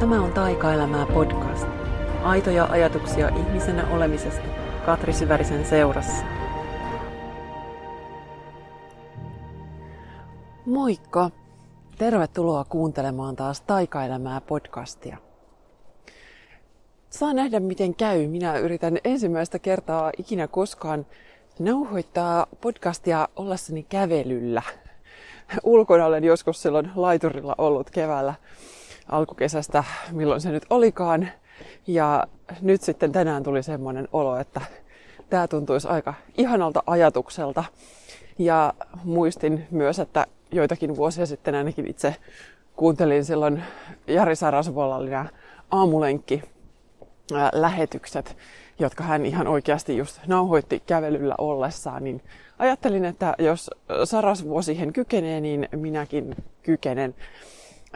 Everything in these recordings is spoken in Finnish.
Tämä on Taikaelämää podcast. Aitoja ajatuksia ihmisenä olemisesta Katri Syvärisen seurassa. Moikka! Tervetuloa kuuntelemaan taas Taikaelämää podcastia. Saa nähdä miten käy. Minä yritän ensimmäistä kertaa ikinä koskaan nauhoittaa podcastia ollessani kävelyllä. Ulkona olen joskus silloin laiturilla ollut keväällä alkukesästä, milloin se nyt olikaan. Ja nyt sitten tänään tuli semmoinen olo, että tämä tuntuisi aika ihanalta ajatukselta. Ja muistin myös, että joitakin vuosia sitten ainakin itse kuuntelin silloin Jari Sarasvolalla nämä aamulenkki lähetykset, jotka hän ihan oikeasti just nauhoitti kävelyllä ollessaan, niin ajattelin, että jos Sarasvuo siihen kykenee, niin minäkin kykenen.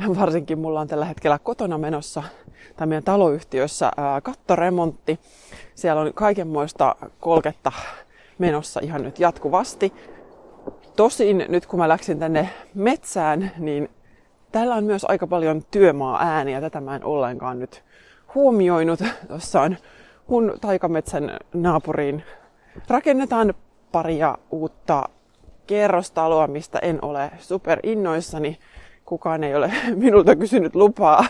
Varsinkin mulla on tällä hetkellä kotona menossa tai meidän taloyhtiössä kattoremontti. Siellä on kaikenmoista kolketta menossa ihan nyt jatkuvasti. Tosin nyt kun mä läksin tänne metsään, niin täällä on myös aika paljon työmaa ääniä. Tätä mä en ollenkaan nyt huomioinut. Tuossa on mun taikametsän naapuriin rakennetaan paria uutta kerrostaloa, mistä en ole super innoissani. Kukaan ei ole minulta kysynyt lupaa,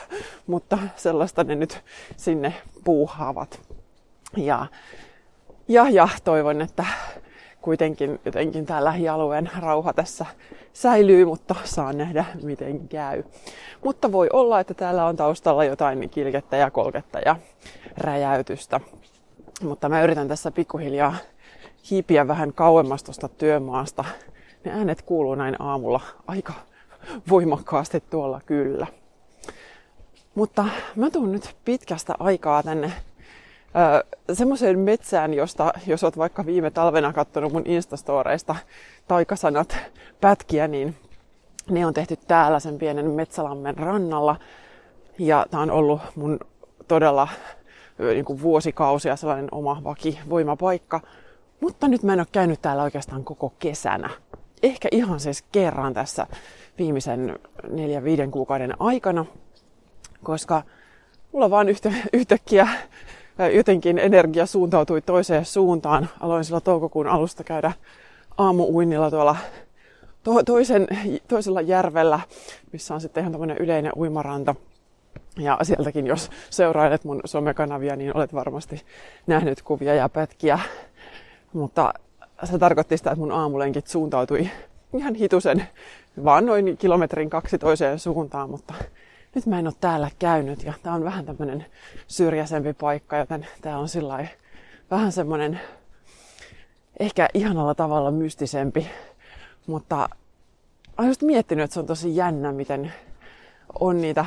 mutta sellaista ne nyt sinne puuhaavat. Ja, ja, ja toivon, että kuitenkin jotenkin tämä lähialueen rauha tässä säilyy, mutta saa nähdä miten käy. Mutta voi olla, että täällä on taustalla jotain kilkettä ja kolketta ja räjäytystä. Mutta mä yritän tässä pikkuhiljaa hiipiä vähän kauemmas tuosta työmaasta. Ne äänet kuuluu näin aamulla aika voimakkaasti tuolla kyllä. Mutta mä tuun nyt pitkästä aikaa tänne semmoiseen metsään, josta jos oot vaikka viime talvena katsonut mun Instastoreista taikasanat pätkiä, niin ne on tehty täällä sen pienen metsälammen rannalla. Ja tää on ollut mun todella niin kuin vuosikausia sellainen oma vaki voimapaikka. Mutta nyt mä en ole käynyt täällä oikeastaan koko kesänä. Ehkä ihan siis kerran tässä viimeisen neljän viiden kuukauden aikana, koska mulla vaan yhtä, yhtäkkiä jotenkin energia suuntautui toiseen suuntaan. Aloin sillä toukokuun alusta käydä aamuuinnilla tuolla to- toisen, toisella järvellä, missä on sitten ihan tämmöinen yleinen uimaranta. Ja sieltäkin, jos seurailet mun somekanavia, niin olet varmasti nähnyt kuvia ja pätkiä. Mutta se tarkoitti sitä, että mun aamulenkit suuntautui ihan hitusen, vaan noin kilometrin kaksi toiseen suuntaan, mutta nyt mä en ole täällä käynyt ja tää on vähän tämmönen syrjäisempi paikka, joten tää on sillä vähän semmonen ehkä ihanalla tavalla mystisempi, mutta olen just miettinyt, että se on tosi jännä, miten on niitä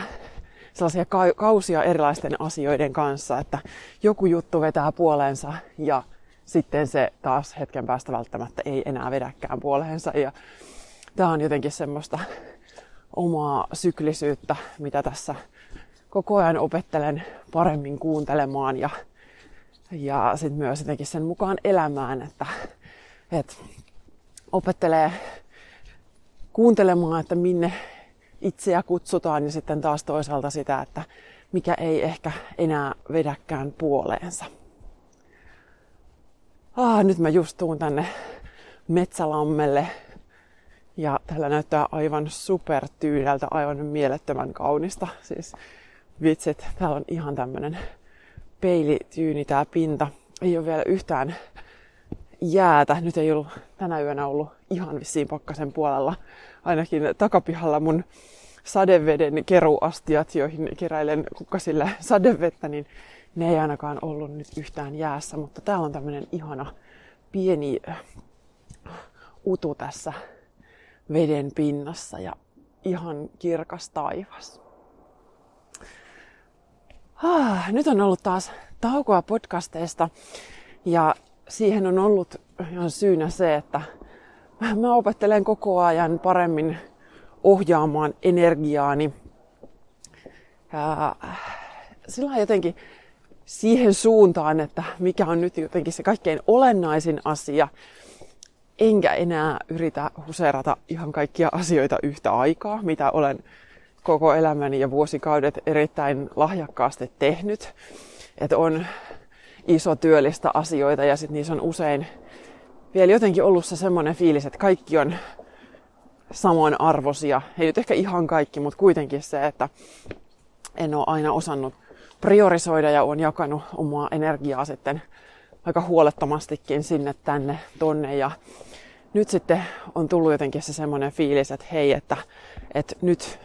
sellaisia kausia erilaisten asioiden kanssa, että joku juttu vetää puoleensa ja sitten se taas hetken päästä välttämättä ei enää vedäkään puoleensa. Ja tämä on jotenkin semmoista omaa syklisyyttä, mitä tässä koko ajan opettelen paremmin kuuntelemaan ja, ja sitten myös jotenkin sen mukaan elämään, että, että opettelee kuuntelemaan, että minne itseä kutsutaan ja sitten taas toisaalta sitä, että mikä ei ehkä enää vedäkään puoleensa. Ah, nyt mä just tuun tänne Metsälammelle ja täällä näyttää aivan super tyyneltä, aivan mielettömän kaunista. Siis vitsit, täällä on ihan tämmönen peilityyni tää pinta. Ei ole vielä yhtään jäätä. Nyt ei ollut tänä yönä ollut ihan vissiin pakkasen puolella. Ainakin takapihalla mun sadeveden keruastiat, joihin keräilen kukkasille sadevettä, niin ne ei ainakaan ollut nyt yhtään jäässä. Mutta täällä on tämmönen ihana pieni utu tässä veden pinnassa ja ihan kirkas taivas. Ah, nyt on ollut taas taukoa podcasteista ja siihen on ollut ihan syynä se, että mä opettelen koko ajan paremmin ohjaamaan energiaani. Sillä jotenkin siihen suuntaan, että mikä on nyt jotenkin se kaikkein olennaisin asia, enkä enää yritä huseerata ihan kaikkia asioita yhtä aikaa, mitä olen koko elämäni ja vuosikaudet erittäin lahjakkaasti tehnyt. Että on iso työllistä asioita ja sitten niissä on usein vielä jotenkin ollut se semmoinen fiilis, että kaikki on samanarvoisia. Ei nyt ehkä ihan kaikki, mutta kuitenkin se, että en ole aina osannut priorisoida ja on jakanut omaa energiaa sitten aika huolettomastikin sinne, tänne, tonne. Ja nyt sitten on tullut jotenkin se semmoinen fiilis, että hei, että, että nyt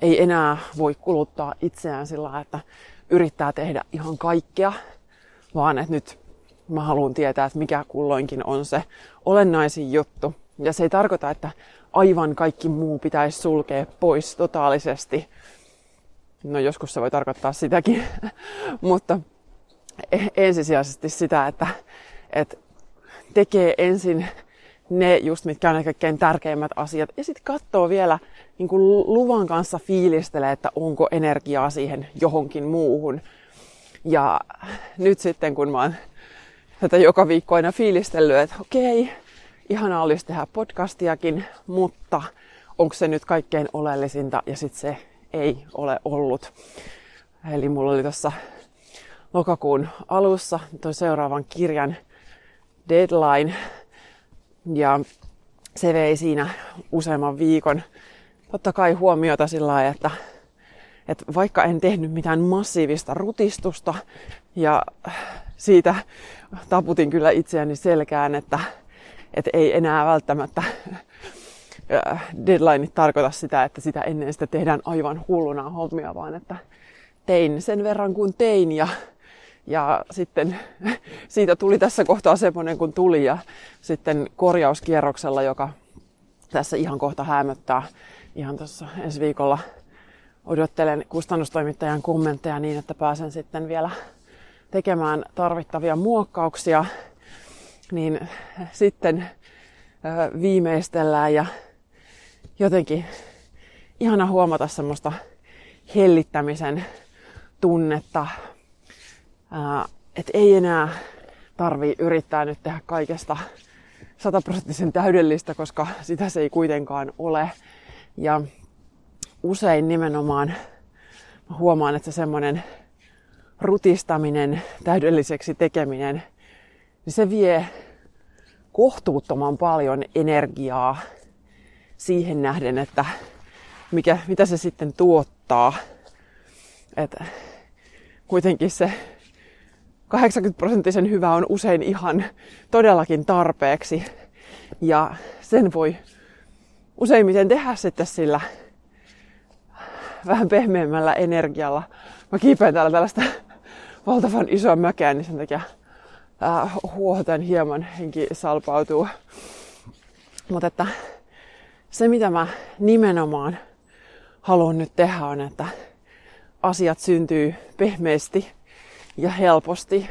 ei enää voi kuluttaa itseään sillä että yrittää tehdä ihan kaikkea, vaan että nyt mä haluan tietää, että mikä kulloinkin on se olennaisin juttu. Ja se ei tarkoita, että aivan kaikki muu pitäisi sulkea pois totaalisesti. No joskus se voi tarkoittaa sitäkin, mutta e- ensisijaisesti sitä, että, että tekee ensin ne just, mitkä on ne kaikkein tärkeimmät asiat. Ja sitten katsoo vielä niin kuin luvan kanssa fiilistelee, että onko energiaa siihen johonkin muuhun. Ja nyt sitten, kun mä oon tätä joka viikko aina fiilistellyt, että okei, ihanaa olisi tehdä podcastiakin, mutta onko se nyt kaikkein oleellisinta ja sitten se ei ole ollut. Eli mulla oli tuossa lokakuun alussa toi seuraavan kirjan deadline ja se vei siinä useamman viikon. Totta kai huomiota sillä lailla, että, että vaikka en tehnyt mitään massiivista rutistusta ja siitä taputin kyllä itseäni selkään, että, että ei enää välttämättä deadline tarkoita sitä, että sitä ennen sitä tehdään aivan hulluna hommia, vaan että tein sen verran kuin tein ja, ja sitten siitä tuli tässä kohtaa semmoinen kuin tuli ja sitten korjauskierroksella, joka tässä ihan kohta hämöttää. Ihan tuossa ensi viikolla odottelen kustannustoimittajan kommentteja niin, että pääsen sitten vielä tekemään tarvittavia muokkauksia, niin sitten viimeistellään ja jotenkin ihana huomata semmoista hellittämisen tunnetta, että ei enää tarvi yrittää nyt tehdä kaikesta sataprosenttisen täydellistä, koska sitä se ei kuitenkaan ole. Ja usein nimenomaan huomaan, että se semmoinen rutistaminen, täydelliseksi tekeminen, niin se vie kohtuuttoman paljon energiaa siihen nähden, että mikä, mitä se sitten tuottaa. Että kuitenkin se 80 prosenttisen hyvä on usein ihan todellakin tarpeeksi. Ja sen voi useimmiten tehdä sitten sillä vähän pehmeämmällä energialla. Mä kiipeen täällä tällaista valtavan isoa mökeä, niin sen takia äh, huohotan hieman, henki salpautuu. Mutta että se, mitä mä nimenomaan haluan nyt tehdä, on, että asiat syntyy pehmeästi ja helposti,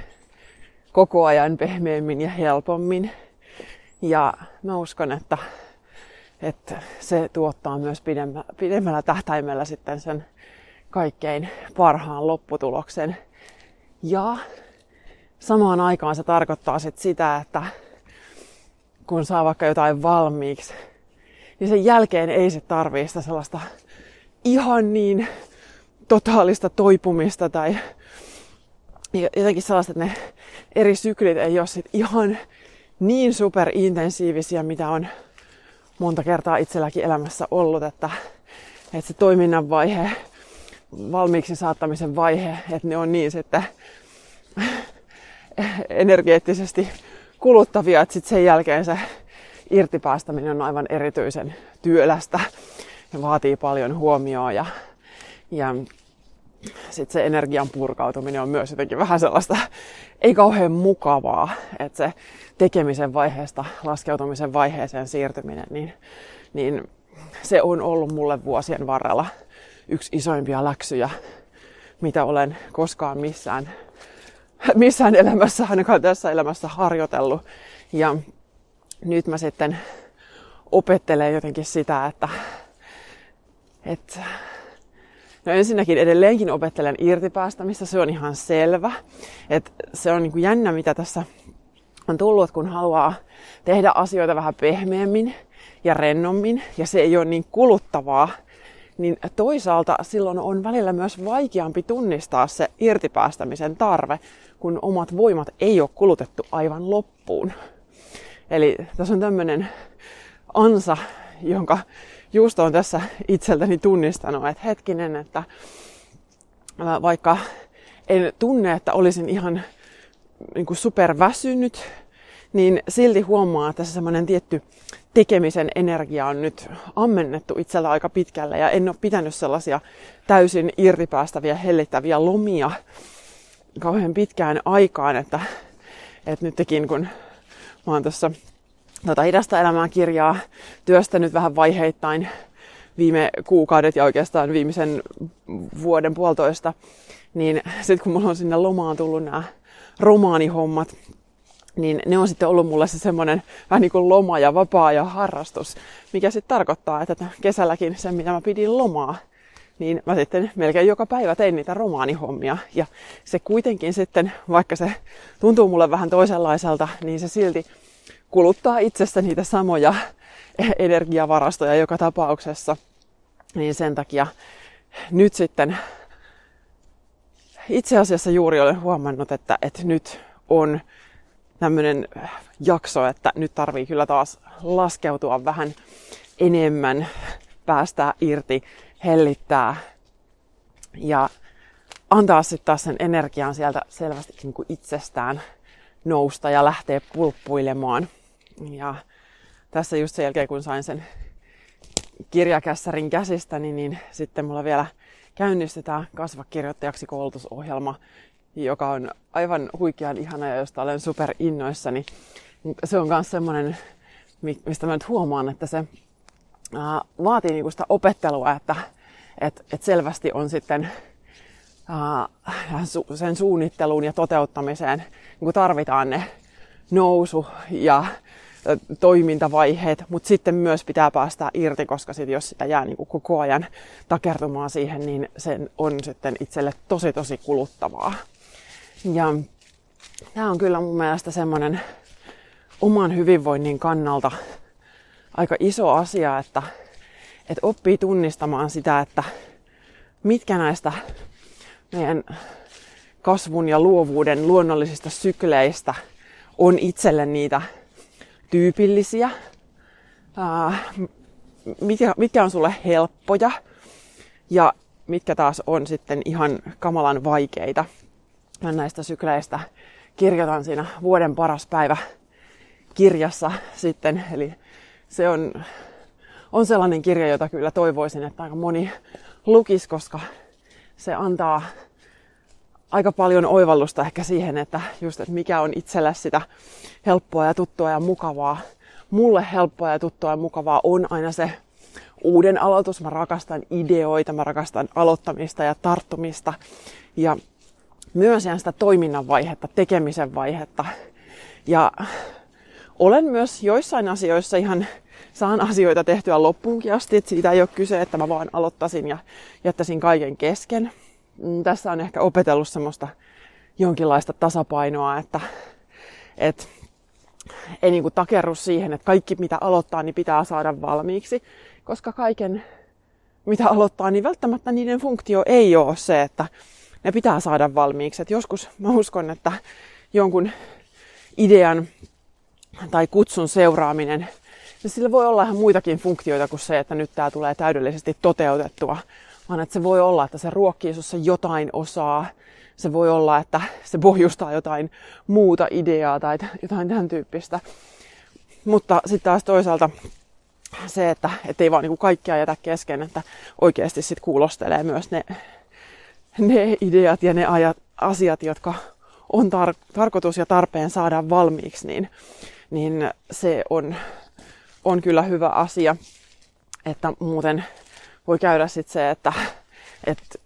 koko ajan pehmeämmin ja helpommin. Ja mä uskon, että, että se tuottaa myös pidemmä, pidemmällä tähtäimellä sitten sen kaikkein parhaan lopputuloksen. Ja samaan aikaan se tarkoittaa sit sitä, että kun saa vaikka jotain valmiiksi, niin sen jälkeen ei se tarvii sitä sellaista ihan niin totaalista toipumista tai jotenkin sellaista, että ne eri syklit ei ole sit ihan niin superintensiivisiä, mitä on monta kertaa itselläkin elämässä ollut, että, että se toiminnan vaihe, valmiiksi saattamisen vaihe, että ne on niin sitten energeettisesti kuluttavia, että sitten sen jälkeen se irtipäästäminen on aivan erityisen työlästä ja vaatii paljon huomioon ja, ja sitten se energian purkautuminen on myös jotenkin vähän sellaista ei kauhean mukavaa, että se tekemisen vaiheesta laskeutumisen vaiheeseen siirtyminen, niin, niin se on ollut mulle vuosien varrella yksi isoimpia läksyjä, mitä olen koskaan missään, missään elämässä, ainakaan tässä elämässä harjoitellut. Ja nyt mä sitten opettelen jotenkin sitä, että, että No ensinnäkin edelleenkin opettelen irtipäästämistä, se on ihan selvä. että se on niin kuin jännä, mitä tässä on tullut, kun haluaa tehdä asioita vähän pehmeämmin ja rennommin, ja se ei ole niin kuluttavaa, niin toisaalta silloin on välillä myös vaikeampi tunnistaa se irtipäästämisen tarve, kun omat voimat ei ole kulutettu aivan loppuun. Eli tässä on tämmöinen ansa, jonka just on tässä itseltäni tunnistanut, että hetkinen, että vaikka en tunne, että olisin ihan niin kuin superväsynyt, niin silti huomaa, että se semmoinen tietty tekemisen energia on nyt ammennettu itsellä aika pitkälle ja en ole pitänyt sellaisia täysin irtipäästäviä, hellittäviä lomia kauhean pitkään aikaan, että, että nytkin kun mä oon tuossa tota Hidasta elämää kirjaa työstänyt vähän vaiheittain viime kuukaudet ja oikeastaan viimeisen vuoden puolitoista, niin sitten kun mulla on sinne lomaan tullut nämä romaanihommat, niin ne on sitten ollut mulle se semmoinen vähän niin kuin loma ja vapaa ja harrastus, mikä sitten tarkoittaa, että kesälläkin sen, mitä mä pidin lomaa, niin mä sitten melkein joka päivä tein niitä romaanihommia. Ja se kuitenkin sitten, vaikka se tuntuu mulle vähän toisenlaiselta, niin se silti kuluttaa itsestä niitä samoja energiavarastoja joka tapauksessa. Niin sen takia nyt sitten itse asiassa juuri olen huomannut, että, että nyt on tämmöinen jakso, että nyt tarvii kyllä taas laskeutua vähän enemmän, päästää irti, hellittää ja antaa sitten taas sen energian sieltä selvästi niin kuin itsestään nousta ja lähteä pulppuilemaan. Ja tässä just sen jälkeen, kun sain sen kirjakässärin käsistäni, niin sitten mulla vielä käynnistetään kasvakirjoittajaksi koulutusohjelma, joka on aivan huikean ihana ja josta olen super innoissani. Se on myös semmoinen, mistä mä nyt huomaan, että se vaatii niinku sitä opettelua, että et, et selvästi on sitten sen suunnitteluun ja toteuttamiseen niin tarvitaan ne nousu ja toimintavaiheet, mutta sitten myös pitää päästä irti, koska sit jos sitä jää niin koko ajan takertumaan siihen, niin sen on sitten itselle tosi tosi kuluttavaa. Ja tämä on kyllä mun mielestä semmoinen oman hyvinvoinnin kannalta aika iso asia, että, että oppii tunnistamaan sitä, että mitkä näistä meidän kasvun ja luovuuden luonnollisista sykleistä on itselle niitä tyypillisiä, mitkä, mitkä on sulle helppoja ja mitkä taas on sitten ihan kamalan vaikeita. Mä näistä sykleistä kirjoitan siinä vuoden paras päivä kirjassa sitten, eli se on, on sellainen kirja, jota kyllä toivoisin, että aika moni lukisi, koska se antaa aika paljon oivallusta ehkä siihen, että just, että mikä on itselle sitä helppoa ja tuttua ja mukavaa. Mulle helppoa ja tuttua ja mukavaa on aina se uuden aloitus. Mä rakastan ideoita, mä rakastan aloittamista ja tarttumista. Ja myös sitä toiminnan vaihetta, tekemisen vaihetta. Ja olen myös joissain asioissa ihan saan asioita tehtyä loppuunkin asti, että siitä ei ole kyse, että mä vaan aloittaisin ja jättäisin kaiken kesken. Mm, tässä on ehkä opetellut semmoista jonkinlaista tasapainoa, että, että ei niin kuin takerru siihen, että kaikki mitä aloittaa, niin pitää saada valmiiksi, koska kaiken mitä aloittaa, niin välttämättä niiden funktio ei ole se, että ne pitää saada valmiiksi. Et joskus mä uskon, että jonkun idean tai kutsun seuraaminen, niin sillä voi olla ihan muitakin funktioita kuin se, että nyt tämä tulee täydellisesti toteutettua, vaan että se voi olla, että se ruokkii sussa jotain osaa, se voi olla, että se pohjustaa jotain muuta ideaa tai jotain tämän tyyppistä. Mutta sitten taas toisaalta se, että ei vaan niinku kaikkia jätä kesken, että oikeasti sitten kuulostelee myös ne, ne ideat ja ne ajat, asiat, jotka on tar- tarkoitus ja tarpeen saada valmiiksi, niin, niin se on, on kyllä hyvä asia. Että muuten voi käydä sitten se, että, että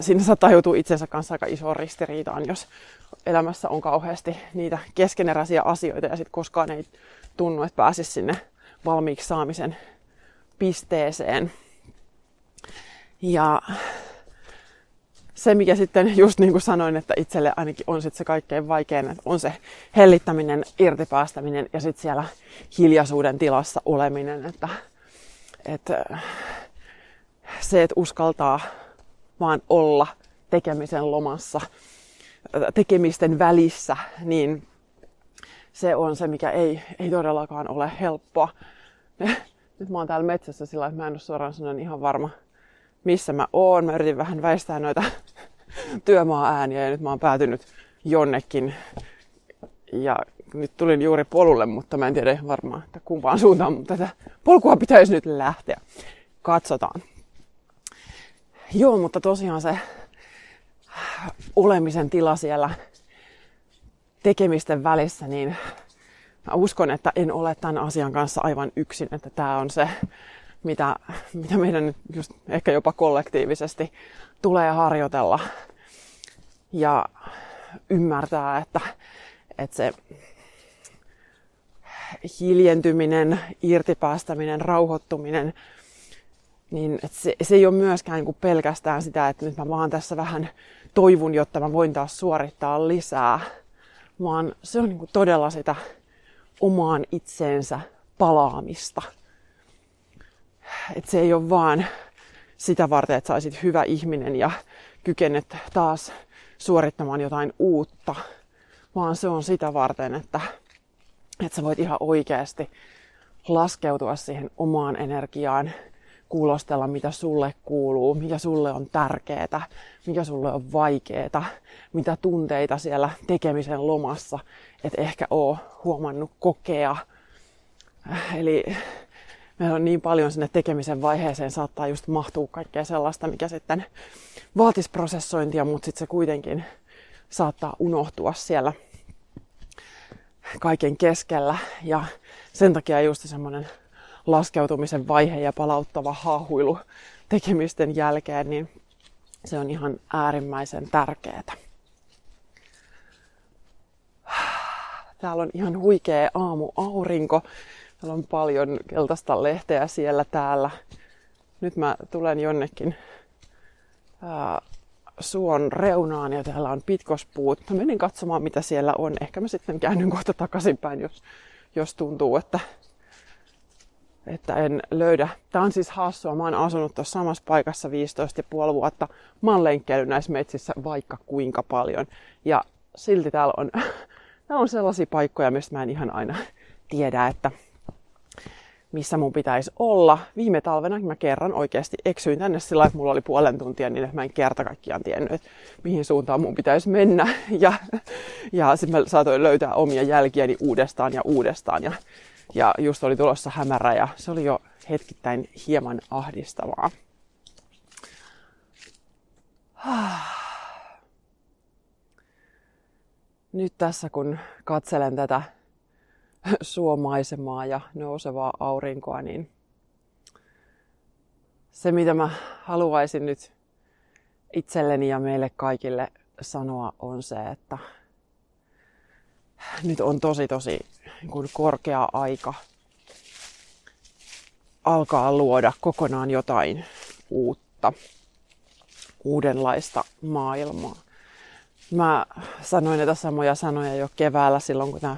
siinä saattaa joutua itsensä kanssa aika isoon ristiriitaan, jos elämässä on kauheasti niitä keskeneräisiä asioita ja sitten koskaan ei tunnu, että pääsisi sinne valmiiksi saamisen pisteeseen. Ja se, mikä sitten just niin kuin sanoin, että itselle ainakin on sitten se kaikkein vaikein, että on se hellittäminen, irtipäästäminen ja sitten siellä hiljaisuuden tilassa oleminen, että, että se, että uskaltaa vaan olla tekemisen lomassa, tekemisten välissä, niin se on se, mikä ei, ei todellakaan ole helppoa. Nyt mä oon täällä metsässä sillä, että mä en ole suoraan sanoen ihan varma, missä mä oon. Mä yritin vähän väistää noita työmaa-ääniä ja nyt mä oon päätynyt jonnekin. Ja nyt tulin juuri polulle, mutta mä en tiedä varmaan, että kumpaan suuntaan, mutta tätä polkua pitäisi nyt lähteä. Katsotaan. Joo, mutta tosiaan se olemisen tila siellä tekemisten välissä, niin mä uskon, että en ole tämän asian kanssa aivan yksin, että tämä on se, mitä, mitä meidän nyt just ehkä jopa kollektiivisesti tulee harjoitella ja ymmärtää, että, että se hiljentyminen, irtipäästäminen, rauhoittuminen, niin että se, se ei ole myöskään niin kuin pelkästään sitä, että nyt mä vaan tässä vähän toivun, jotta mä voin taas suorittaa lisää, vaan se on niin kuin todella sitä omaan itseensä palaamista. Että se ei ole vaan sitä varten, että saisit hyvä ihminen ja kykenet taas suorittamaan jotain uutta, vaan se on sitä varten, että, että sä voit ihan oikeasti laskeutua siihen omaan energiaan, kuulostella, mitä sulle kuuluu, mikä sulle on tärkeää, mikä sulle on vaikeaa, mitä tunteita siellä tekemisen lomassa et ehkä oo huomannut kokea. Eli meillä on niin paljon sinne tekemisen vaiheeseen saattaa just mahtua kaikkea sellaista, mikä sitten vaatisi prosessointia, mutta sitten se kuitenkin saattaa unohtua siellä kaiken keskellä. Ja sen takia just semmoinen laskeutumisen vaihe ja palauttava haahuilu tekemisten jälkeen, niin se on ihan äärimmäisen tärkeää. Täällä on ihan huikea aamu aurinko. Täällä on paljon keltaista lehteä siellä täällä. Nyt mä tulen jonnekin ää, suon reunaan ja täällä on pitkospuut. Mä menin katsomaan mitä siellä on. Ehkä mä sitten käännyn kohta takaisinpäin, jos, jos tuntuu, että että en löydä. Tämä on siis hassua. Mä oon asunut tuossa samassa paikassa 15,5 vuotta. Mä oon lenkkeillyt näissä metsissä vaikka kuinka paljon. Ja silti täällä on, täällä on sellaisia paikkoja, mistä mä en ihan aina tiedä, että missä mun pitäisi olla. Viime talvena mä kerran oikeasti eksyin tänne sillä että mulla oli puolen tuntia niin, mä en kerta kaikkiaan tiennyt, että mihin suuntaan mun pitäisi mennä. Ja, ja sitten mä saatoin löytää omia jälkiäni uudestaan ja uudestaan. Ja ja just oli tulossa hämärä ja se oli jo hetkittäin hieman ahdistavaa. Nyt tässä kun katselen tätä suomaisemaa ja nousevaa aurinkoa, niin se mitä mä haluaisin nyt itselleni ja meille kaikille sanoa on se, että nyt on tosi tosi niin korkea aika alkaa luoda kokonaan jotain uutta, uudenlaista maailmaa. Mä sanoin näitä samoja sanoja jo keväällä silloin, kun tämä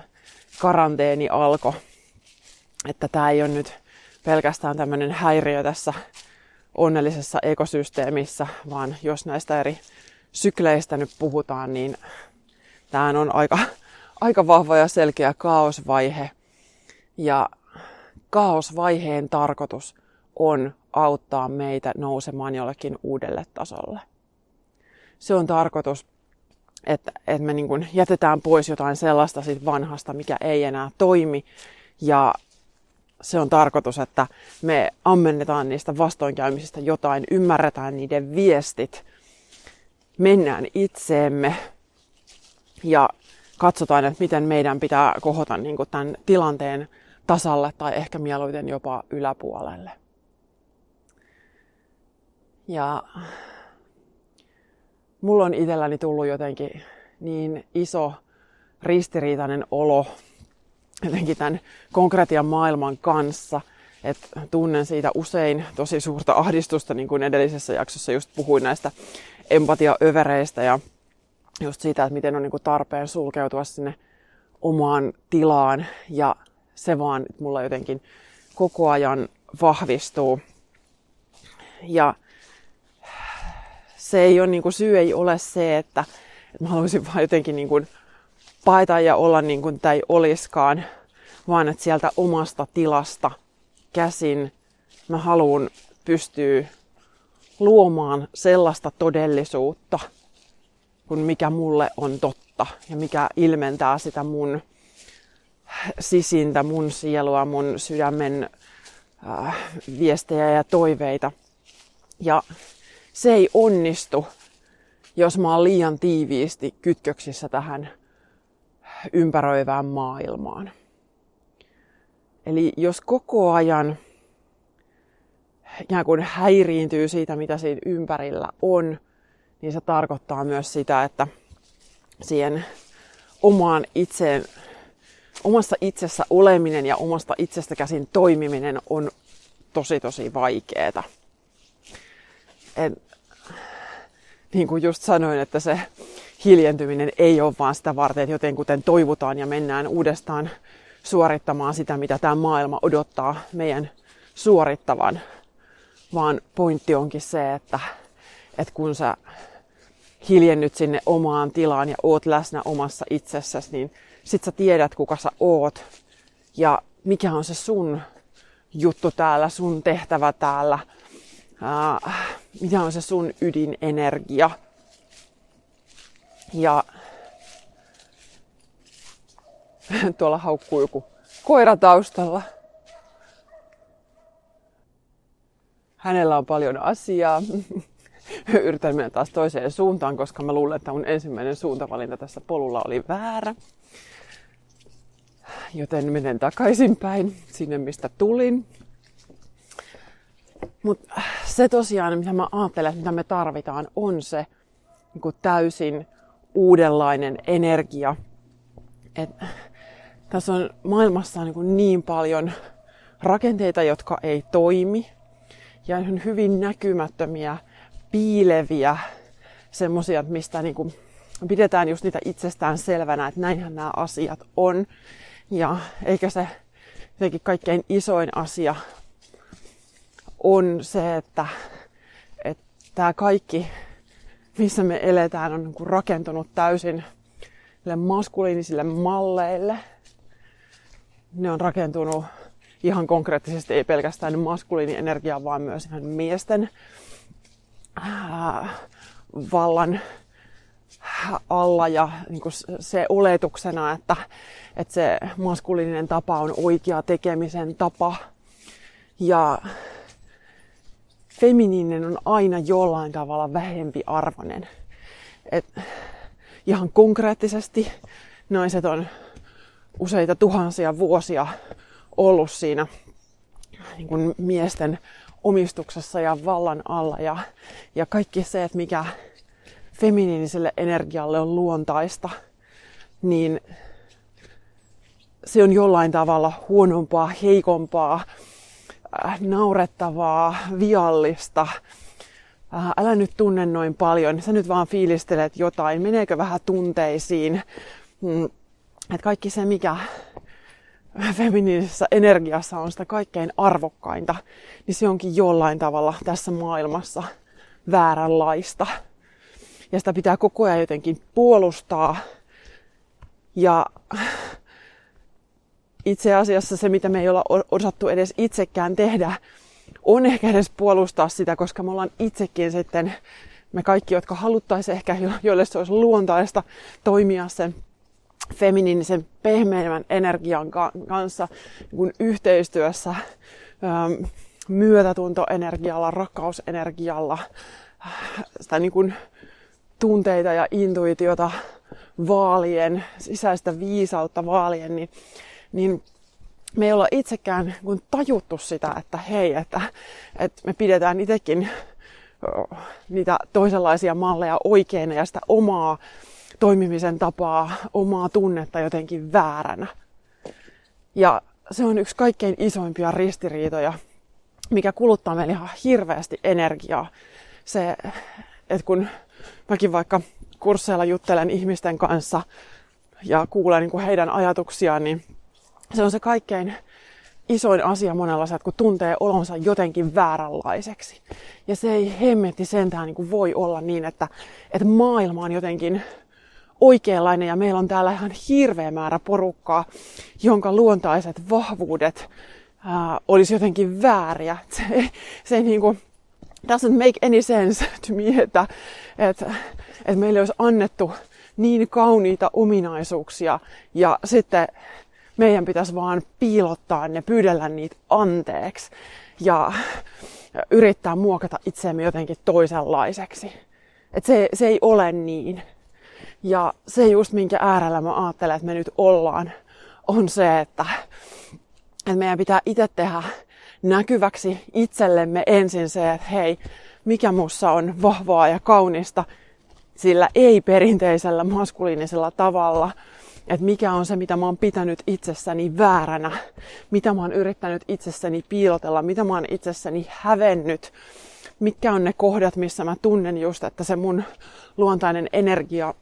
karanteeni alkoi, että tämä ei ole nyt pelkästään tämmöinen häiriö tässä onnellisessa ekosysteemissä, vaan jos näistä eri sykleistä nyt puhutaan, niin tämä on aika aika vahva ja selkeä kaosvaihe. Ja kaosvaiheen tarkoitus on auttaa meitä nousemaan jollekin uudelle tasolle. Se on tarkoitus, että, että me niin kuin jätetään pois jotain sellaista siitä vanhasta, mikä ei enää toimi. Ja se on tarkoitus, että me ammennetaan niistä vastoinkäymisistä jotain, ymmärretään niiden viestit, mennään itseemme ja katsotaan, että miten meidän pitää kohota niin kuin tämän tilanteen tasalle tai ehkä mieluiten jopa yläpuolelle. Ja mulla on itselläni tullut jotenkin niin iso ristiriitainen olo jotenkin tämän konkretian maailman kanssa, että tunnen siitä usein tosi suurta ahdistusta, niin kuin edellisessä jaksossa just puhuin näistä empatiaövereistä ja just siitä, että miten on niin kuin tarpeen sulkeutua sinne omaan tilaan ja se vaan mulla jotenkin koko ajan vahvistuu. Ja se ei ole, niin kuin, syy ei ole se, että, että mä haluaisin vaan jotenkin niin kuin, paeta ja olla niin kuin ei oliskaan, vaan että sieltä omasta tilasta käsin mä haluan pystyä luomaan sellaista todellisuutta, kun mikä mulle on totta ja mikä ilmentää sitä mun sisintä, mun sielua, mun sydämen äh, viestejä ja toiveita. Ja se ei onnistu, jos mä oon liian tiiviisti kytköksissä tähän ympäröivään maailmaan. Eli jos koko ajan ikään kuin häiriintyy siitä, mitä siinä ympärillä on, niin se tarkoittaa myös sitä, että siihen omaan itseen, omassa itsessä oleminen ja omasta itsestä käsin toimiminen on tosi tosi vaikeeta. Et, niin kuin just sanoin, että se hiljentyminen ei ole vaan sitä varten, että joten kuten toivutaan ja mennään uudestaan suorittamaan sitä, mitä tämä maailma odottaa meidän suorittavan, vaan pointti onkin se, että, että kun sä hiljennyt sinne omaan tilaan ja oot läsnä omassa itsessäsi, niin sit sä tiedät, kuka sä oot ja mikä on se sun juttu täällä, sun tehtävä täällä, ää, mikä on se sun ydinenergia. Ja tuolla haukkuu joku koira taustalla. Hänellä on paljon asiaa. Yritän mennä taas toiseen suuntaan, koska mä luulen, että mun ensimmäinen suuntavalinta tässä polulla oli väärä. Joten menen takaisinpäin sinne, mistä tulin. Mutta se tosiaan, mitä mä ajattelen, että mitä me tarvitaan, on se niin kuin täysin uudenlainen energia. Et, tässä on maailmassa niin, niin paljon rakenteita, jotka ei toimi. Ja on hyvin näkymättömiä, piileviä, semmoisia, mistä niin kuin pidetään just niitä itsestään selvänä, että näinhän nämä asiat on. Ja eikä se jotenkin kaikkein isoin asia on se, että, että tämä kaikki, missä me eletään, on niin rakentunut täysin maskuliinisille malleille. Ne on rakentunut ihan konkreettisesti, ei pelkästään maskuliinienergiaa, vaan myös ihan miesten vallan alla ja niin kuin se oletuksena, että, että se maskuliininen tapa on oikea tekemisen tapa. Ja feminiininen on aina jollain tavalla vähempi arvoinen. Et ihan konkreettisesti naiset on useita tuhansia vuosia ollut siinä niin kuin miesten omistuksessa ja vallan alla. Ja, ja kaikki se, että mikä feminiiniselle energialle on luontaista, niin se on jollain tavalla huonompaa, heikompaa, naurettavaa, viallista. Äh, älä nyt tunne noin paljon, sä nyt vaan fiilistelet jotain, meneekö vähän tunteisiin. Mm, että kaikki se, mikä feminiinisessä energiassa on sitä kaikkein arvokkainta, niin se onkin jollain tavalla tässä maailmassa vääränlaista. Ja sitä pitää koko ajan jotenkin puolustaa. Ja itse asiassa se, mitä me ei olla osattu edes itsekään tehdä, on ehkä edes puolustaa sitä, koska me ollaan itsekin sitten, me kaikki, jotka haluttaisiin ehkä, joille se olisi luontaista toimia sen feminiinisen pehmeämmän energian kanssa kun yhteistyössä ähm, myötätuntoenergialla, rakkausenergialla, sitä niin kuin tunteita ja intuitiota vaalien, sisäistä viisautta vaalien, niin, niin me ei olla itsekään kun tajuttu sitä, että hei, että, että me pidetään itsekin niitä toisenlaisia malleja oikeina ja sitä omaa toimimisen tapaa, omaa tunnetta jotenkin vääränä. Ja se on yksi kaikkein isoimpia ristiriitoja, mikä kuluttaa meille ihan hirveästi energiaa. Se, että kun mäkin vaikka kursseilla juttelen ihmisten kanssa ja kuulen niin heidän ajatuksiaan, niin se on se kaikkein isoin asia monella se, että kun tuntee olonsa jotenkin vääränlaiseksi. Ja se ei hemmetti sentään niin kuin voi olla niin, että, että maailma on jotenkin oikeanlainen ja meillä on täällä ihan hirveä määrä porukkaa, jonka luontaiset vahvuudet ää, olisi jotenkin vääriä. Se, se ei niin kuin, doesn't make any sense to me, että, että, että meille olisi annettu niin kauniita ominaisuuksia ja sitten meidän pitäisi vaan piilottaa ne, pyydellä niitä anteeksi ja yrittää muokata itseämme jotenkin toisenlaiseksi. Et se, se ei ole niin. Ja se just, minkä äärellä mä ajattelen, että me nyt ollaan, on se, että, että meidän pitää itse tehdä näkyväksi itsellemme ensin se, että hei, mikä mussa on vahvaa ja kaunista, sillä ei-perinteisellä maskuliinisella tavalla, että mikä on se, mitä mä oon pitänyt itsessäni vääränä, mitä mä oon yrittänyt itsessäni piilotella, mitä mä oon itsessäni hävennyt, mitkä on ne kohdat, missä mä tunnen just, että se mun luontainen energia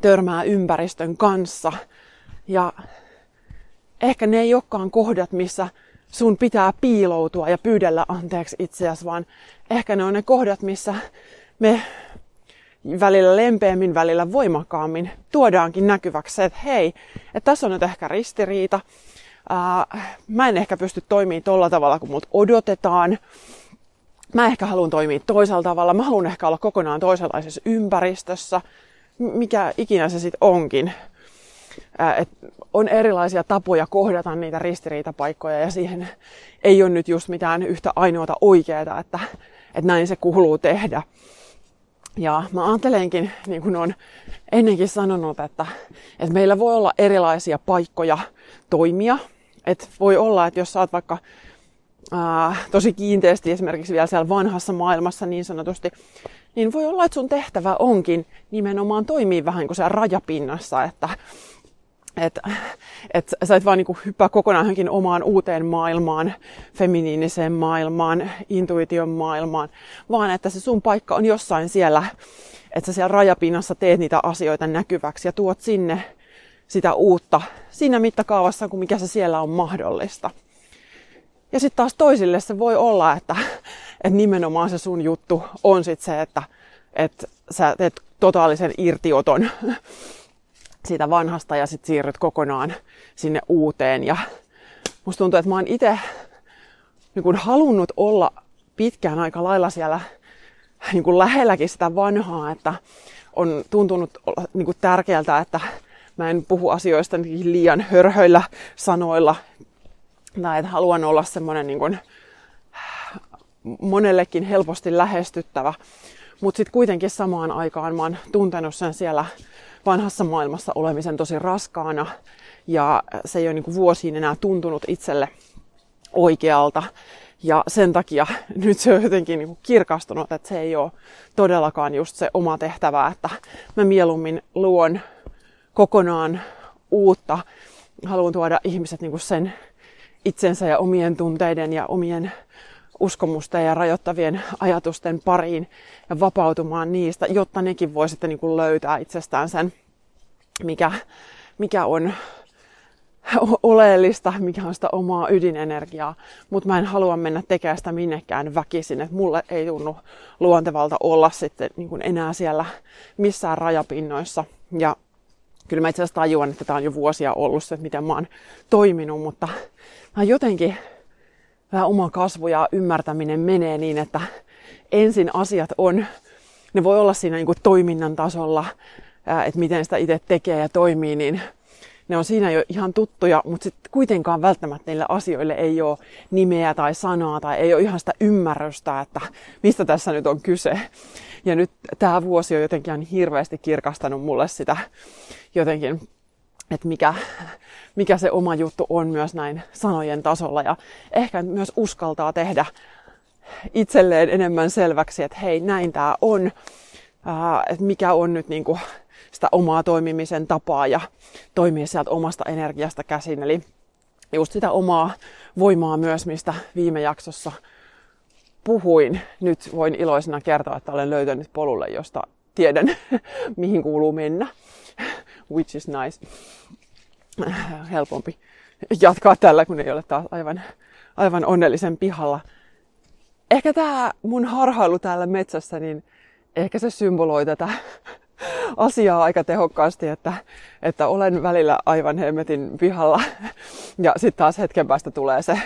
törmää ympäristön kanssa. Ja ehkä ne ei olekaan kohdat, missä sun pitää piiloutua ja pyydellä anteeksi itseäsi, vaan ehkä ne on ne kohdat, missä me välillä lempeämmin, välillä voimakkaammin tuodaankin näkyväksi se, että hei, että tässä on nyt ehkä ristiriita. Ää, mä en ehkä pysty toimimaan tolla tavalla, kun mut odotetaan. Mä ehkä haluan toimia toisella tavalla. Mä haluan ehkä olla kokonaan toisenlaisessa ympäristössä. Mikä ikinä se sitten onkin. Ää, et on erilaisia tapoja kohdata niitä ristiriitapaikkoja ja siihen ei ole nyt just mitään yhtä ainoata oikeaa, että, että näin se kuuluu tehdä. Ja mä ajattelenkin, niin kuin on ennenkin sanonut, että, että meillä voi olla erilaisia paikkoja toimia. Että voi olla, että jos sä oot vaikka ää, tosi kiinteästi esimerkiksi vielä siellä vanhassa maailmassa niin sanotusti, niin voi olla, että sun tehtävä onkin nimenomaan toimia vähän kuin siellä rajapinnassa, että että et sä et vaan niinku hyppää kokonaan johonkin omaan uuteen maailmaan, feminiiniseen maailmaan, intuition maailmaan, vaan että se sun paikka on jossain siellä, että sä siellä rajapinnassa teet niitä asioita näkyväksi ja tuot sinne sitä uutta siinä mittakaavassa, kuin mikä se siellä on mahdollista. Ja sitten taas toisille se voi olla, että, että nimenomaan se sun juttu on sitten se, että, että sä teet totaalisen irtioton siitä vanhasta ja sitten siirryt kokonaan sinne uuteen. Ja musta tuntuu, että mä oon itse niin halunnut olla pitkään aika lailla siellä niin kuin lähelläkin sitä vanhaa, että on tuntunut niin kuin tärkeältä, että mä en puhu asioista liian hörhöillä sanoilla, tai että haluan olla semmoinen niin monellekin helposti lähestyttävä. Mutta sitten kuitenkin samaan aikaan mä oon tuntenut sen siellä vanhassa maailmassa olemisen tosi raskaana ja se ei ole niin kuin vuosiin enää tuntunut itselle oikealta. Ja sen takia nyt se on jotenkin niin kuin kirkastunut, että se ei ole todellakaan just se oma tehtävä, että mä mieluummin luon kokonaan uutta. Haluan tuoda ihmiset niin kuin sen itsensä ja omien tunteiden ja omien uskomusten ja rajoittavien ajatusten pariin ja vapautumaan niistä, jotta nekin voi sitten niin kuin löytää itsestään sen, mikä, mikä on oleellista, mikä on sitä omaa ydinenergiaa, mutta mä en halua mennä tekemään sitä minnekään väkisin, että mulle ei tunnu luontevalta olla sitten niin kuin enää siellä missään rajapinnoissa. Ja kyllä mä itse asiassa tajuan, että tämä on jo vuosia ollut se, että miten mä oon toiminut, mutta mä jotenkin vähän oma kasvu ja ymmärtäminen menee niin, että ensin asiat on, ne voi olla siinä niin kuin toiminnan tasolla, että miten sitä itse tekee ja toimii, niin ne on siinä jo ihan tuttuja, mutta sitten kuitenkaan välttämättä niille asioille ei ole nimeä tai sanaa tai ei ole ihan sitä ymmärrystä, että mistä tässä nyt on kyse. Ja nyt tämä vuosi on jotenkin ihan hirveästi kirkastanut mulle sitä jotenkin että mikä, mikä se oma juttu on myös näin sanojen tasolla ja ehkä myös uskaltaa tehdä itselleen enemmän selväksi, että hei, näin tämä on, että mikä on nyt niin kuin sitä omaa toimimisen tapaa ja toimia sieltä omasta energiasta käsin. Eli just sitä omaa voimaa myös, mistä viime jaksossa puhuin. Nyt voin iloisena kertoa, että olen löytänyt polulle, josta tiedän, mihin kuuluu mennä which is nice. Helpompi, jatkaa tällä, kun ei ole taas aivan, aivan onnellisen pihalla. Ehkä tämä mun harhailu täällä metsässä, niin ehkä se symboloi tätä asiaa aika tehokkaasti, että, että olen välillä aivan hemmetin pihalla ja sitten taas hetken päästä tulee se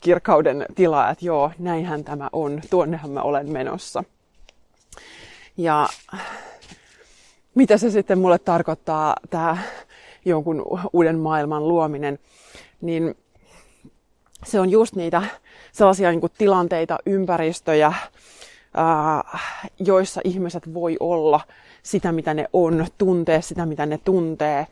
kirkkauden tila, että joo, näinhän tämä on, tuonnehan mä olen menossa. Ja mitä se sitten mulle tarkoittaa, tämä jonkun uuden maailman luominen, niin se on just niitä sellaisia niin tilanteita, ympäristöjä, ää, joissa ihmiset voi olla sitä, mitä ne on, tuntee sitä, mitä ne tuntee,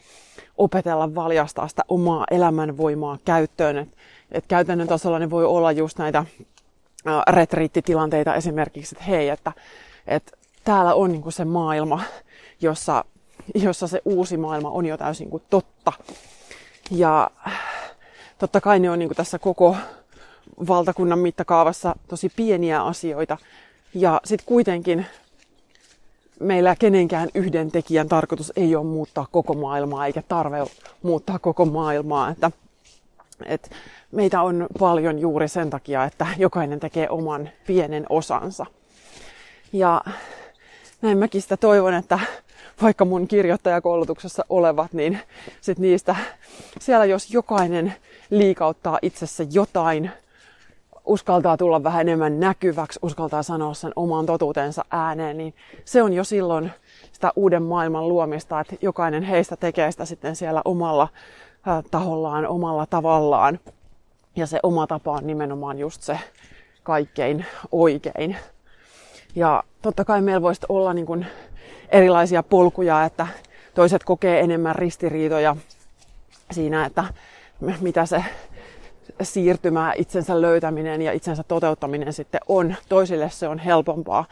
opetella valjastaa sitä omaa elämänvoimaa käyttöön. Et, et käytännön tasolla ne voi olla just näitä ää, retriittitilanteita esimerkiksi, että hei, että et täällä on niin se maailma, jossa, jossa se uusi maailma on jo täysin kuin totta. Ja totta kai ne on niin kuin tässä koko valtakunnan mittakaavassa tosi pieniä asioita. Ja sitten kuitenkin meillä kenenkään yhden tekijän tarkoitus ei ole muuttaa koko maailmaa eikä tarve muuttaa koko maailmaa. Että, että meitä on paljon juuri sen takia, että jokainen tekee oman pienen osansa. Ja näin mäkin sitä toivon, että vaikka mun kirjoittajakoulutuksessa olevat, niin sit niistä siellä jos jokainen liikauttaa itsessä jotain, uskaltaa tulla vähän enemmän näkyväksi, uskaltaa sanoa sen oman totuutensa ääneen, niin se on jo silloin sitä uuden maailman luomista, että jokainen heistä tekee sitä sitten siellä omalla äh, tahollaan, omalla tavallaan. Ja se oma tapa on nimenomaan just se kaikkein oikein. Ja totta kai meillä voisi olla niin kuin erilaisia polkuja, että toiset kokee enemmän ristiriitoja siinä, että mitä se siirtymä, itsensä löytäminen ja itsensä toteuttaminen sitten on. Toisille se on helpompaa.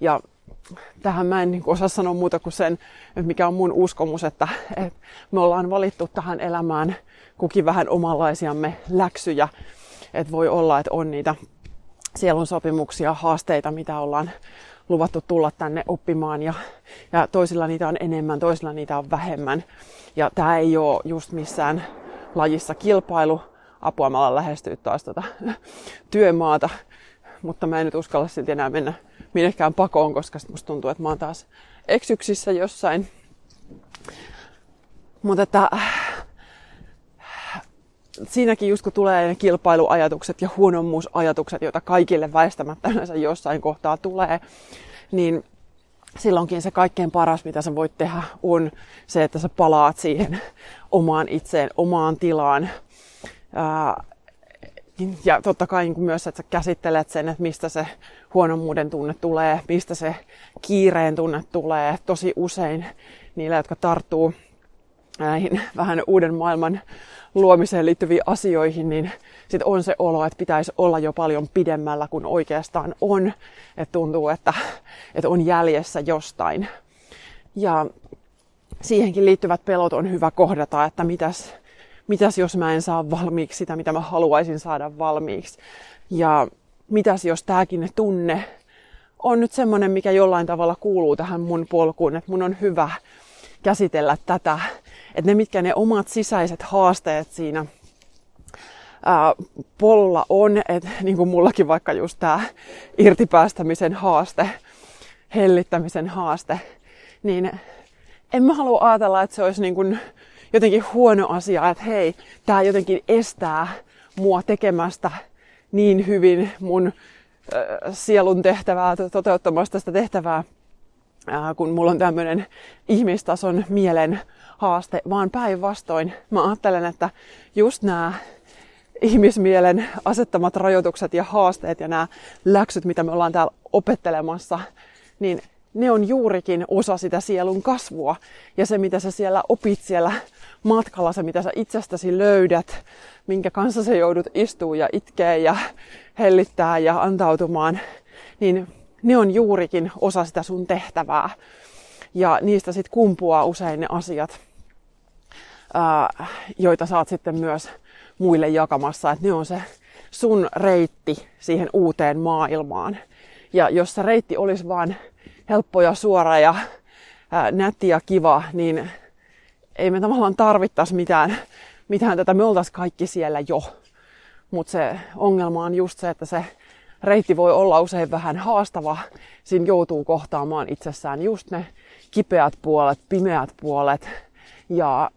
Ja tähän mä en niin osaa sanoa muuta kuin sen, mikä on mun uskomus, että, että me ollaan valittu tähän elämään kukin vähän omanlaisiamme läksyjä. Että voi olla, että on niitä sielun sopimuksia, haasteita, mitä ollaan luvattu tulla tänne oppimaan ja, ja toisilla niitä on enemmän, toisilla niitä on vähemmän. Ja tämä ei ole just missään lajissa kilpailu, apua mä lähestyä taas tota työmaata, mutta mä en nyt uskalla silti enää mennä minnekään pakoon, koska musta tuntuu, että mä oon taas eksyksissä jossain. Mutta että siinäkin just kun tulee ne kilpailuajatukset ja huonommuusajatukset, joita kaikille väistämättä yleensä jossain kohtaa tulee, niin silloinkin se kaikkein paras, mitä sä voit tehdä, on se, että sä palaat siihen omaan itseen, omaan tilaan. Ja totta kai niin myös, että sä käsittelet sen, että mistä se huonommuuden tunne tulee, mistä se kiireen tunne tulee. Tosi usein niillä, jotka tarttuu näihin vähän uuden maailman luomiseen liittyviin asioihin, niin sit on se olo, että pitäisi olla jo paljon pidemmällä kuin oikeastaan on. Että tuntuu, että, että on jäljessä jostain. Ja siihenkin liittyvät pelot on hyvä kohdata, että mitäs, mitäs jos mä en saa valmiiksi sitä, mitä mä haluaisin saada valmiiksi. Ja mitäs jos tääkin tunne on nyt semmonen, mikä jollain tavalla kuuluu tähän mun polkuun, että mun on hyvä käsitellä tätä että ne mitkä ne omat sisäiset haasteet siinä ää, polla on, että niin kuin mullakin vaikka just tämä irtipäästämisen haaste, hellittämisen haaste, niin en mä halua ajatella, että se olisi niin kuin jotenkin huono asia, että hei, tämä jotenkin estää mua tekemästä niin hyvin mun sielun tehtävää, toteuttamasta sitä tehtävää, kun mulla on tämmöinen ihmistason mielen haaste, vaan päinvastoin mä ajattelen, että just nämä ihmismielen asettamat rajoitukset ja haasteet ja nämä läksyt, mitä me ollaan täällä opettelemassa, niin ne on juurikin osa sitä sielun kasvua. Ja se, mitä sä siellä opit siellä matkalla, se, mitä sä itsestäsi löydät, minkä kanssa sä joudut istuu ja itkee ja hellittää ja antautumaan, niin ne on juurikin osa sitä sun tehtävää. Ja niistä sitten kumpuaa usein ne asiat, ää, joita saat sitten myös muille jakamassa. Että ne on se sun reitti siihen uuteen maailmaan. Ja jos se reitti olisi vaan helppo ja suora ja ää, nätti ja kiva, niin ei me tavallaan tarvittaisi mitään mitään tätä me oltaisiin kaikki siellä jo. Mutta se ongelma on just se, että se reitti voi olla usein vähän haastava. Siinä joutuu kohtaamaan itsessään just ne kipeät puolet, pimeät puolet. Ja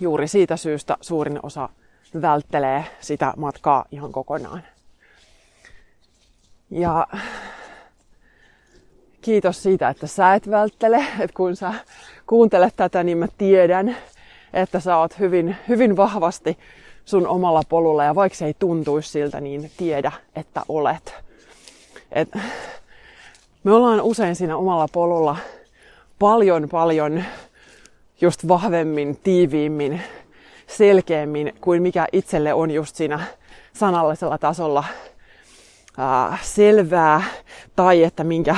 juuri siitä syystä suurin osa välttelee sitä matkaa ihan kokonaan. Ja kiitos siitä, että sä et välttele. Että kun sä kuuntelet tätä, niin mä tiedän, että sä oot hyvin, hyvin vahvasti sun omalla polulla. Ja vaikka se ei tuntuisi siltä, niin tiedä, että olet. Et me ollaan usein siinä omalla polulla paljon, paljon just vahvemmin, tiiviimmin, selkeämmin kuin mikä itselle on just siinä sanallisella tasolla ää, selvää tai että minkä,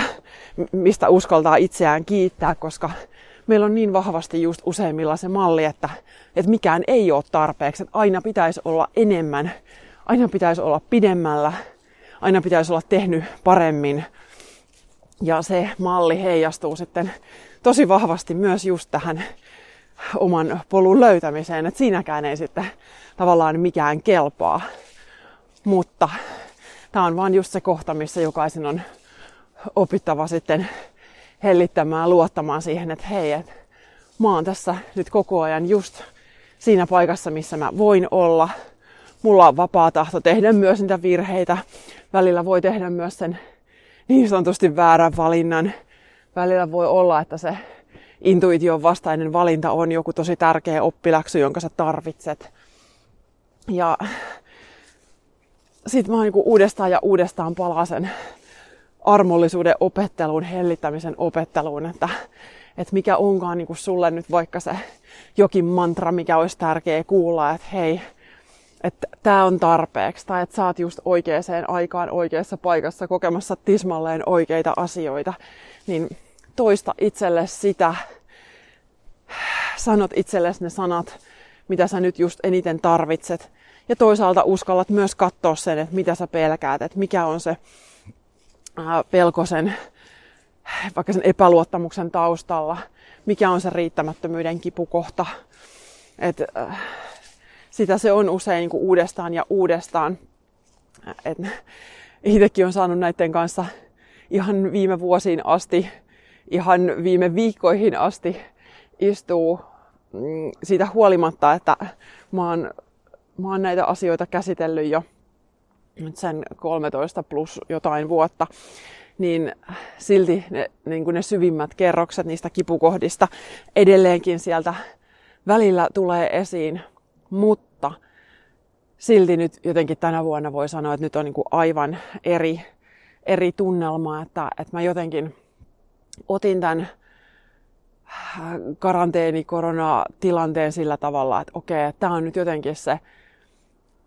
mistä uskaltaa itseään kiittää, koska meillä on niin vahvasti just useimmilla se malli, että, että mikään ei ole tarpeeksi, että aina pitäisi olla enemmän, aina pitäisi olla pidemmällä, aina pitäisi olla tehnyt paremmin. Ja se malli heijastuu sitten tosi vahvasti myös just tähän oman polun löytämiseen, että siinäkään ei sitten tavallaan mikään kelpaa. Mutta tämä on vaan just se kohta, missä jokaisen on opittava sitten hellittämään, luottamaan siihen, että hei, että mä oon tässä nyt koko ajan just siinä paikassa, missä mä voin olla. Mulla on vapaa tahto tehdä myös niitä virheitä. Välillä voi tehdä myös sen niin sanotusti väärän valinnan. Välillä voi olla, että se intuition vastainen valinta on joku tosi tärkeä oppiläksy, jonka sä tarvitset. Ja sit mä niinku uudestaan ja uudestaan palasen armollisuuden opetteluun, hellittämisen opetteluun, että, että mikä onkaan niin sulle nyt vaikka se jokin mantra, mikä olisi tärkeä kuulla, että hei, että tämä on tarpeeksi, tai että sä oot just oikeaan aikaan oikeassa paikassa kokemassa tismalleen oikeita asioita, niin toista itselle sitä, sanot itsellesi ne sanat, mitä sä nyt just eniten tarvitset. Ja toisaalta uskallat myös katsoa sen, että mitä sä pelkäät, että mikä on se pelkosen, vaikka sen epäluottamuksen taustalla, mikä on se riittämättömyyden kipukohta. Et, äh, sitä se on usein niin uudestaan ja uudestaan. Itsekin on saanut näiden kanssa ihan viime vuosiin asti, ihan viime viikkoihin asti istuu mm, siitä huolimatta, että mä oon, mä oon näitä asioita käsitellyt jo nyt sen 13 plus jotain vuotta, niin silti ne, niin kuin ne syvimmät kerrokset niistä kipukohdista edelleenkin sieltä välillä tulee esiin, mutta silti nyt jotenkin tänä vuonna voi sanoa, että nyt on niin kuin aivan eri, eri tunnelma, että, että mä jotenkin otin tämän karanteeni, koronatilanteen sillä tavalla, että okei, tämä on nyt jotenkin se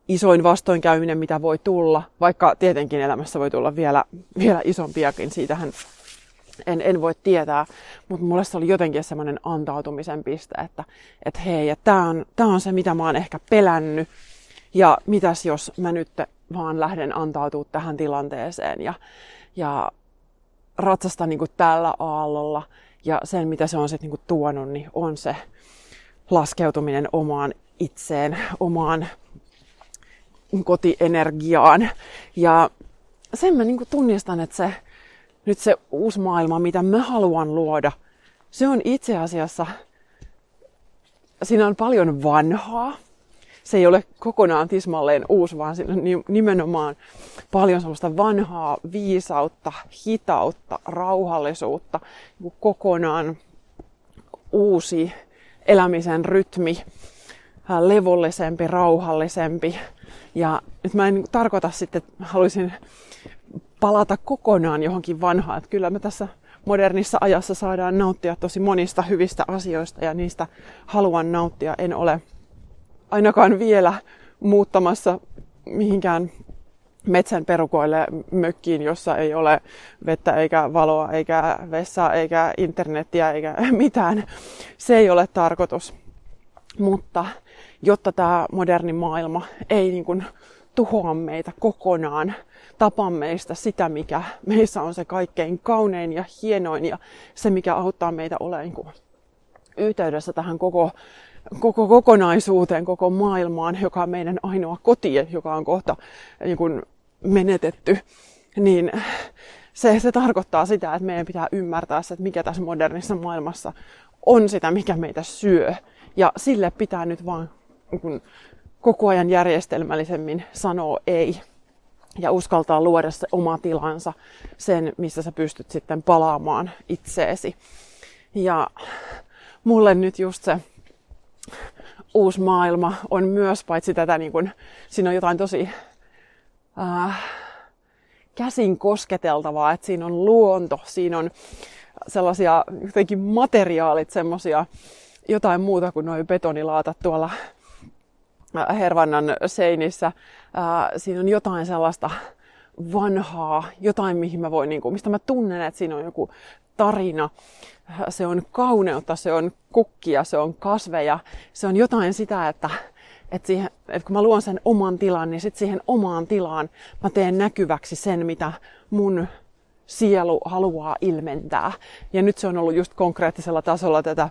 isoin vastoinkäyminen, mitä voi tulla, vaikka tietenkin elämässä voi tulla vielä, vielä isompiakin, siitähän en, en voi tietää, mutta mulle se oli jotenkin semmoinen antautumisen piste, että et hei, tämä on, on se, mitä mä oon ehkä pelännyt, ja mitäs jos mä nyt vaan lähden antautua tähän tilanteeseen ja, ja ratsasta niin kuin tällä aallolla, ja sen, mitä se on sitten niin tuonut, niin on se laskeutuminen omaan itseen, omaan kotienergiaan. Ja sen mä niin tunnistan, että se, nyt se uusi maailma, mitä mä haluan luoda, se on itse asiassa, siinä on paljon vanhaa. Se ei ole kokonaan tismalleen uusi, vaan siinä on nimenomaan paljon sellaista vanhaa viisautta, hitautta, rauhallisuutta, niin kokonaan uusi elämisen rytmi, levollisempi, rauhallisempi, ja nyt mä en tarkoita sitten, että haluaisin palata kokonaan johonkin vanhaan. Että kyllä me tässä modernissa ajassa saadaan nauttia tosi monista hyvistä asioista ja niistä haluan nauttia. En ole ainakaan vielä muuttamassa mihinkään metsän perukoille mökkiin, jossa ei ole vettä eikä valoa eikä vessaa eikä internettiä eikä mitään. Se ei ole tarkoitus. Mutta jotta tämä moderni maailma ei niin kuin tuhoa meitä kokonaan, tapa meistä sitä, mikä meissä on se kaikkein kaunein ja hienoin ja se, mikä auttaa meitä olemaan niin yhteydessä tähän koko, koko kokonaisuuteen, koko maailmaan, joka on meidän ainoa koti, joka on kohta niin kuin menetetty, niin se, se tarkoittaa sitä, että meidän pitää ymmärtää se, että mikä tässä modernissa maailmassa on sitä, mikä meitä syö. Ja sille pitää nyt vaan niin kun, koko ajan järjestelmällisemmin sanoa ei. Ja uskaltaa luoda se oma tilansa, sen, missä sä pystyt sitten palaamaan itseesi. Ja mulle nyt just se uusi maailma on myös, paitsi tätä, niin kun, siinä on jotain tosi äh, käsin kosketeltavaa, että siinä on luonto, siinä on sellaisia jotenkin materiaalit, semmoisia jotain muuta kuin noin betonilaatat tuolla äh, Hervannan seinissä. Äh, siinä on jotain sellaista vanhaa, jotain mihin mä voin, niin kuin, mistä mä tunnen, että siinä on joku tarina. Se on kauneutta, se on kukkia, se on kasveja, se on jotain sitä, että että, siihen, että kun mä luon sen oman tilan, niin sitten siihen omaan tilaan mä teen näkyväksi sen, mitä mun sielu haluaa ilmentää. Ja nyt se on ollut just konkreettisella tasolla tätä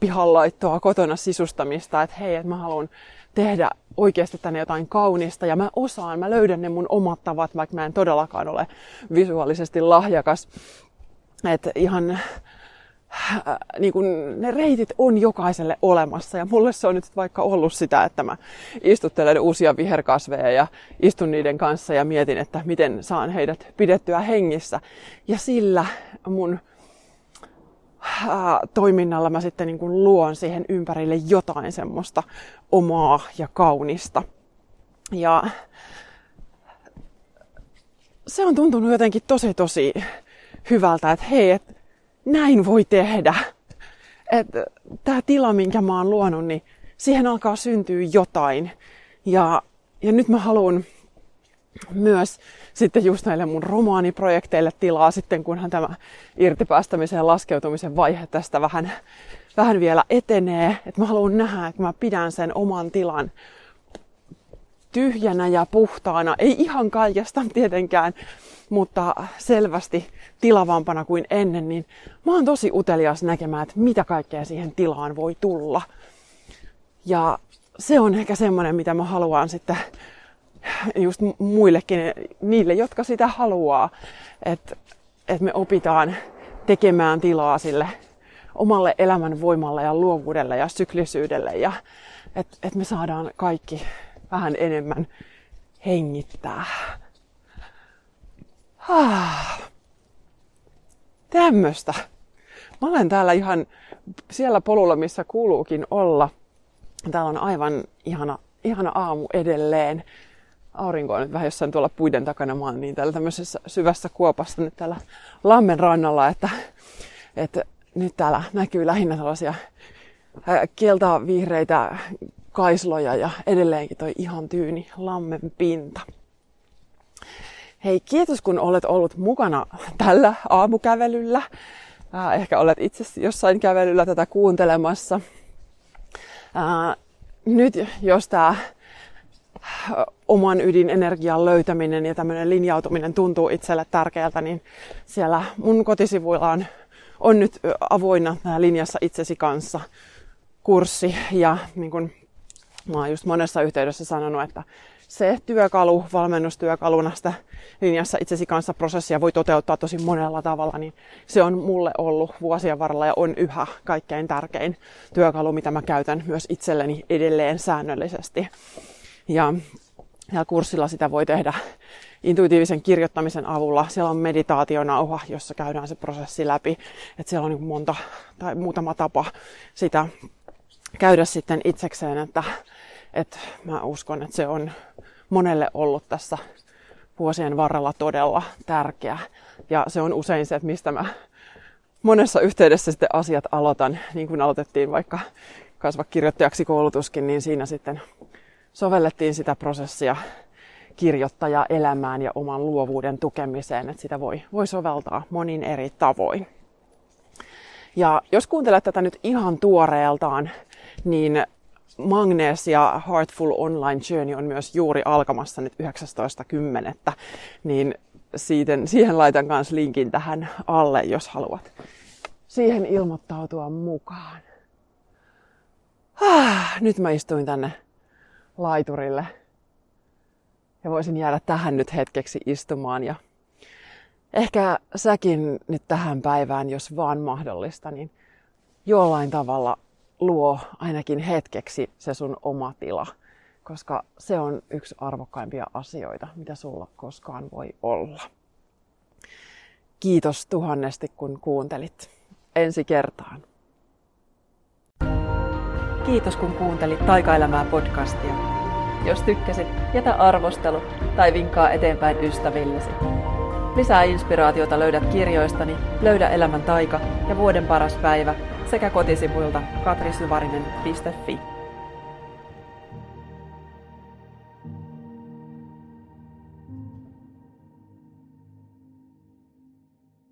pihanlaittoa, kotona sisustamista, että hei, että mä haluan tehdä oikeasti tänne jotain kaunista ja mä osaan, mä löydän ne mun omat tavat, vaikka mä en todellakaan ole visuaalisesti lahjakas. Että ihan äh, niin kun ne reitit on jokaiselle olemassa ja mulle se on nyt vaikka ollut sitä, että mä istuttelen uusia viherkasveja ja istun niiden kanssa ja mietin, että miten saan heidät pidettyä hengissä. Ja sillä mun äh, toiminnalla mä sitten niin kun luon siihen ympärille jotain semmoista omaa ja kaunista. Ja se on tuntunut jotenkin tosi tosi hyvältä, että hei, että näin voi tehdä. Että tämä tila, minkä mä oon luonut, niin siihen alkaa syntyä jotain. Ja, ja nyt mä haluan myös sitten just näille mun romaaniprojekteille tilaa sitten, kunhan tämä irtipäästämisen ja laskeutumisen vaihe tästä vähän, vähän vielä etenee. Että mä haluan nähdä, että mä pidän sen oman tilan tyhjänä ja puhtaana. Ei ihan kaikesta tietenkään, mutta selvästi tilavampana kuin ennen, niin mä oon tosi utelias näkemään, että mitä kaikkea siihen tilaan voi tulla. Ja se on ehkä semmoinen, mitä mä haluan sitten just muillekin, niille, jotka sitä haluaa, että, että me opitaan tekemään tilaa sille omalle elämän voimalle ja luovuudelle ja syklisyydelle ja että, että me saadaan kaikki vähän enemmän hengittää. Ah. Tämmöstä. Mä olen täällä ihan siellä polulla, missä kuuluukin olla. Täällä on aivan ihana, ihana aamu edelleen. Aurinko on nyt vähän jossain tuolla puiden takana. Mä oon niin täällä tämmöisessä syvässä kuopassa nyt täällä lammen rannalla, että, että nyt täällä näkyy lähinnä tällaisia keltaa vihreitä kaisloja ja edelleenkin toi ihan tyyni lammen pinta. Hei, kiitos kun olet ollut mukana tällä aamukävelyllä. Äh, ehkä olet itse jossain kävelyllä tätä kuuntelemassa. Äh, nyt jos tämä äh, oman ydinenergian löytäminen ja tämmöinen linjautuminen tuntuu itselle tärkeältä, niin siellä mun kotisivuilla on, on nyt avoinna linjassa itsesi kanssa kurssi. Ja niin kun mä oon just monessa yhteydessä sanonut, että se työkalu valmennustyökaluna sitä linjassa itsesi kanssa prosessia voi toteuttaa tosi monella tavalla, niin se on mulle ollut vuosien varrella ja on yhä kaikkein tärkein työkalu, mitä mä käytän myös itselleni edelleen säännöllisesti. Ja, ja kurssilla sitä voi tehdä intuitiivisen kirjoittamisen avulla. Siellä on meditaationauha, jossa käydään se prosessi läpi. Että siellä on niin monta tai muutama tapa sitä käydä sitten itsekseen, että, että mä uskon, että se on monelle ollut tässä vuosien varrella todella tärkeä. Ja se on usein se, että mistä mä monessa yhteydessä sitten asiat aloitan, niin kuin aloitettiin vaikka kasva kirjoittajaksi koulutuskin, niin siinä sitten sovellettiin sitä prosessia kirjoittaja elämään ja oman luovuuden tukemiseen, että sitä voi, voi soveltaa monin eri tavoin. Ja jos kuuntelet tätä nyt ihan tuoreeltaan, niin Magnesia Heartful Online Journey on myös juuri alkamassa nyt 19.10. Niin siitä, siihen laitan myös linkin tähän alle, jos haluat siihen ilmoittautua mukaan. Ah, nyt mä istuin tänne laiturille ja voisin jäädä tähän nyt hetkeksi istumaan ja ehkä säkin nyt tähän päivään, jos vaan mahdollista, niin jollain tavalla luo ainakin hetkeksi se sun oma tila, koska se on yksi arvokkaimpia asioita, mitä sulla koskaan voi olla. Kiitos tuhannesti, kun kuuntelit. Ensi kertaan. Kiitos kun kuuntelit Taikaelämää podcastia. Jos tykkäsit, jätä arvostelu tai vinkkaa eteenpäin ystävillesi. Lisää inspiraatiota löydät kirjoistani Löydä elämän taika ja Vuoden paras päivä sekä kotisivuilta katrisyvarinen.fi.